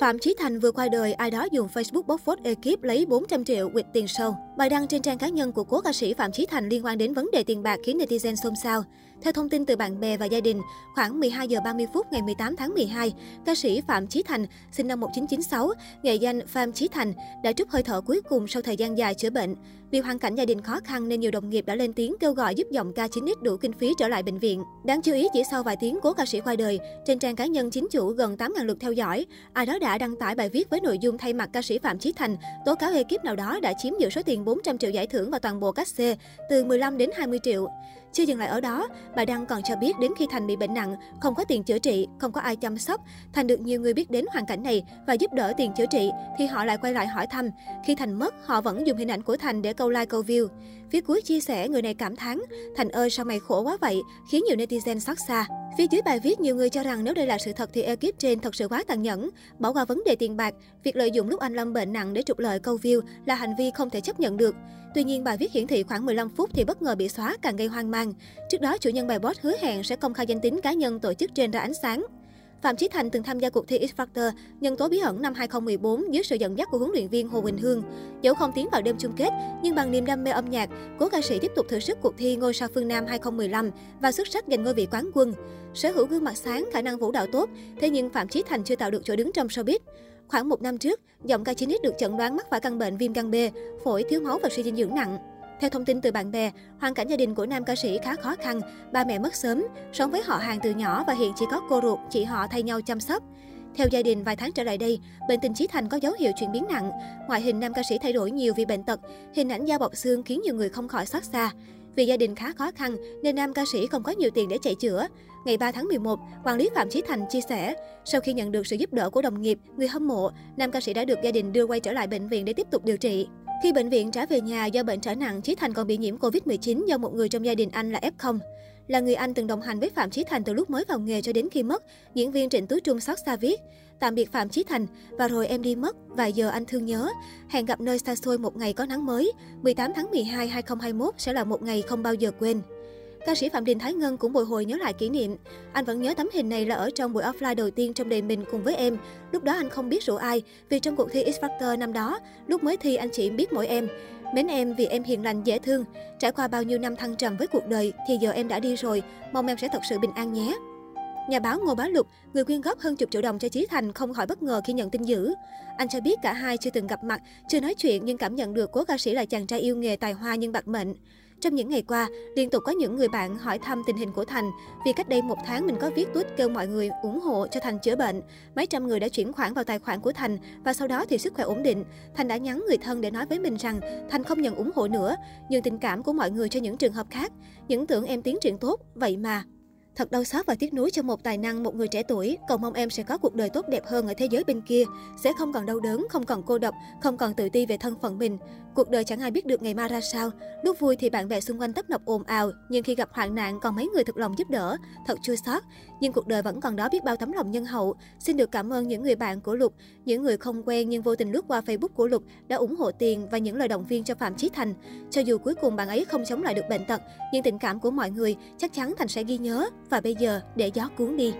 Phạm Chí Thành vừa qua đời, ai đó dùng Facebook bóc phốt ekip lấy 400 triệu quỵt tiền sâu. Bài đăng trên trang cá nhân của cố ca sĩ Phạm Chí Thành liên quan đến vấn đề tiền bạc khiến netizen xôn xao. Theo thông tin từ bạn bè và gia đình, khoảng 12 giờ 30 phút ngày 18 tháng 12, ca sĩ Phạm Chí Thành, sinh năm 1996, nghệ danh Phạm Chí Thành, đã trút hơi thở cuối cùng sau thời gian dài chữa bệnh. Vì hoàn cảnh gia đình khó khăn nên nhiều đồng nghiệp đã lên tiếng kêu gọi giúp giọng ca 9X đủ kinh phí trở lại bệnh viện. Đáng chú ý chỉ sau vài tiếng cố ca sĩ qua đời, trên trang cá nhân chính chủ gần 8.000 lượt theo dõi, ai đó đã đăng tải bài viết với nội dung thay mặt ca sĩ Phạm Chí Thành tố cáo ekip nào đó đã chiếm giữ số tiền 400 triệu giải thưởng và toàn bộ các C từ 15 đến 20 triệu. Chưa dừng lại ở đó, bà Đăng còn cho biết đến khi Thành bị bệnh nặng, không có tiền chữa trị, không có ai chăm sóc, Thành được nhiều người biết đến hoàn cảnh này và giúp đỡ tiền chữa trị, thì họ lại quay lại hỏi thăm. Khi Thành mất, họ vẫn dùng hình ảnh của Thành để câu like câu view. Phía cuối chia sẻ, người này cảm thán, Thành ơi sao mày khổ quá vậy, khiến nhiều netizen xót xa. Phía dưới bài viết, nhiều người cho rằng nếu đây là sự thật thì ekip trên thật sự quá tàn nhẫn. Bỏ qua vấn đề tiền bạc, việc lợi dụng lúc anh Lâm bệnh nặng để trục lợi câu view là hành vi không thể chấp nhận được. Tuy nhiên, bài viết hiển thị khoảng 15 phút thì bất ngờ bị xóa càng gây hoang mang. Trước đó, chủ nhân bài post hứa hẹn sẽ công khai danh tính cá nhân tổ chức trên ra ánh sáng. Phạm Chí Thành từng tham gia cuộc thi X Factor nhân tố bí ẩn năm 2014 dưới sự dẫn dắt của huấn luyện viên Hồ Quỳnh Hương. Dẫu không tiến vào đêm chung kết, nhưng bằng niềm đam mê âm nhạc, cố ca sĩ tiếp tục thử sức cuộc thi Ngôi sao phương Nam 2015 và xuất sắc giành ngôi vị quán quân. Sở hữu gương mặt sáng, khả năng vũ đạo tốt, thế nhưng Phạm Chí Thành chưa tạo được chỗ đứng trong showbiz. Khoảng một năm trước, giọng ca chính được chẩn đoán mắc phải căn bệnh viêm gan B, phổi thiếu máu và suy dinh dưỡng nặng. Theo thông tin từ bạn bè, hoàn cảnh gia đình của nam ca sĩ khá khó khăn, ba mẹ mất sớm, sống với họ hàng từ nhỏ và hiện chỉ có cô ruột, chị họ thay nhau chăm sóc. Theo gia đình, vài tháng trở lại đây, bệnh tình Chí Thành có dấu hiệu chuyển biến nặng. Ngoại hình nam ca sĩ thay đổi nhiều vì bệnh tật, hình ảnh da bọc xương khiến nhiều người không khỏi xót xa. Vì gia đình khá khó khăn nên nam ca sĩ không có nhiều tiền để chạy chữa. Ngày 3 tháng 11, quản lý Phạm Chí Thành chia sẻ, sau khi nhận được sự giúp đỡ của đồng nghiệp, người hâm mộ, nam ca sĩ đã được gia đình đưa quay trở lại bệnh viện để tiếp tục điều trị. Khi bệnh viện trả về nhà do bệnh trở nặng, Chí Thành còn bị nhiễm Covid-19 do một người trong gia đình anh là F0. Là người anh từng đồng hành với Phạm Chí Thành từ lúc mới vào nghề cho đến khi mất, diễn viên Trịnh Tú Trung xót xa viết. Tạm biệt Phạm Chí Thành, và rồi em đi mất, vài giờ anh thương nhớ. Hẹn gặp nơi xa xôi một ngày có nắng mới, 18 tháng 12 2021 sẽ là một ngày không bao giờ quên. Ca sĩ Phạm Đình Thái Ngân cũng bồi hồi nhớ lại kỷ niệm. Anh vẫn nhớ tấm hình này là ở trong buổi offline đầu tiên trong đời mình cùng với em. Lúc đó anh không biết rủ ai, vì trong cuộc thi X Factor năm đó, lúc mới thi anh chỉ biết mỗi em. Mến em vì em hiền lành dễ thương. Trải qua bao nhiêu năm thăng trầm với cuộc đời thì giờ em đã đi rồi, mong em sẽ thật sự bình an nhé. Nhà báo Ngô Bá Lục, người quyên góp hơn chục triệu đồng cho Chí Thành không khỏi bất ngờ khi nhận tin dữ. Anh cho biết cả hai chưa từng gặp mặt, chưa nói chuyện nhưng cảm nhận được cố ca sĩ là chàng trai yêu nghề tài hoa nhưng bạc mệnh. Trong những ngày qua, liên tục có những người bạn hỏi thăm tình hình của Thành vì cách đây một tháng mình có viết tweet kêu mọi người ủng hộ cho Thành chữa bệnh. Mấy trăm người đã chuyển khoản vào tài khoản của Thành và sau đó thì sức khỏe ổn định. Thành đã nhắn người thân để nói với mình rằng Thành không nhận ủng hộ nữa, nhưng tình cảm của mọi người cho những trường hợp khác. Những tưởng em tiến triển tốt, vậy mà Thật đau xót và tiếc nuối cho một tài năng, một người trẻ tuổi. Cầu mong em sẽ có cuộc đời tốt đẹp hơn ở thế giới bên kia. Sẽ không còn đau đớn, không còn cô độc, không còn tự ti về thân phận mình. Cuộc đời chẳng ai biết được ngày mai ra sao. Lúc vui thì bạn bè xung quanh tấp nập ồn ào, nhưng khi gặp hoạn nạn còn mấy người thực lòng giúp đỡ. Thật chua xót. Nhưng cuộc đời vẫn còn đó biết bao tấm lòng nhân hậu. Xin được cảm ơn những người bạn của Lục, những người không quen nhưng vô tình lướt qua Facebook của Lục đã ủng hộ tiền và những lời động viên cho Phạm Chí Thành. Cho dù cuối cùng bạn ấy không chống lại được bệnh tật, nhưng tình cảm của mọi người chắc chắn Thành sẽ ghi nhớ và bây giờ để gió cuốn đi.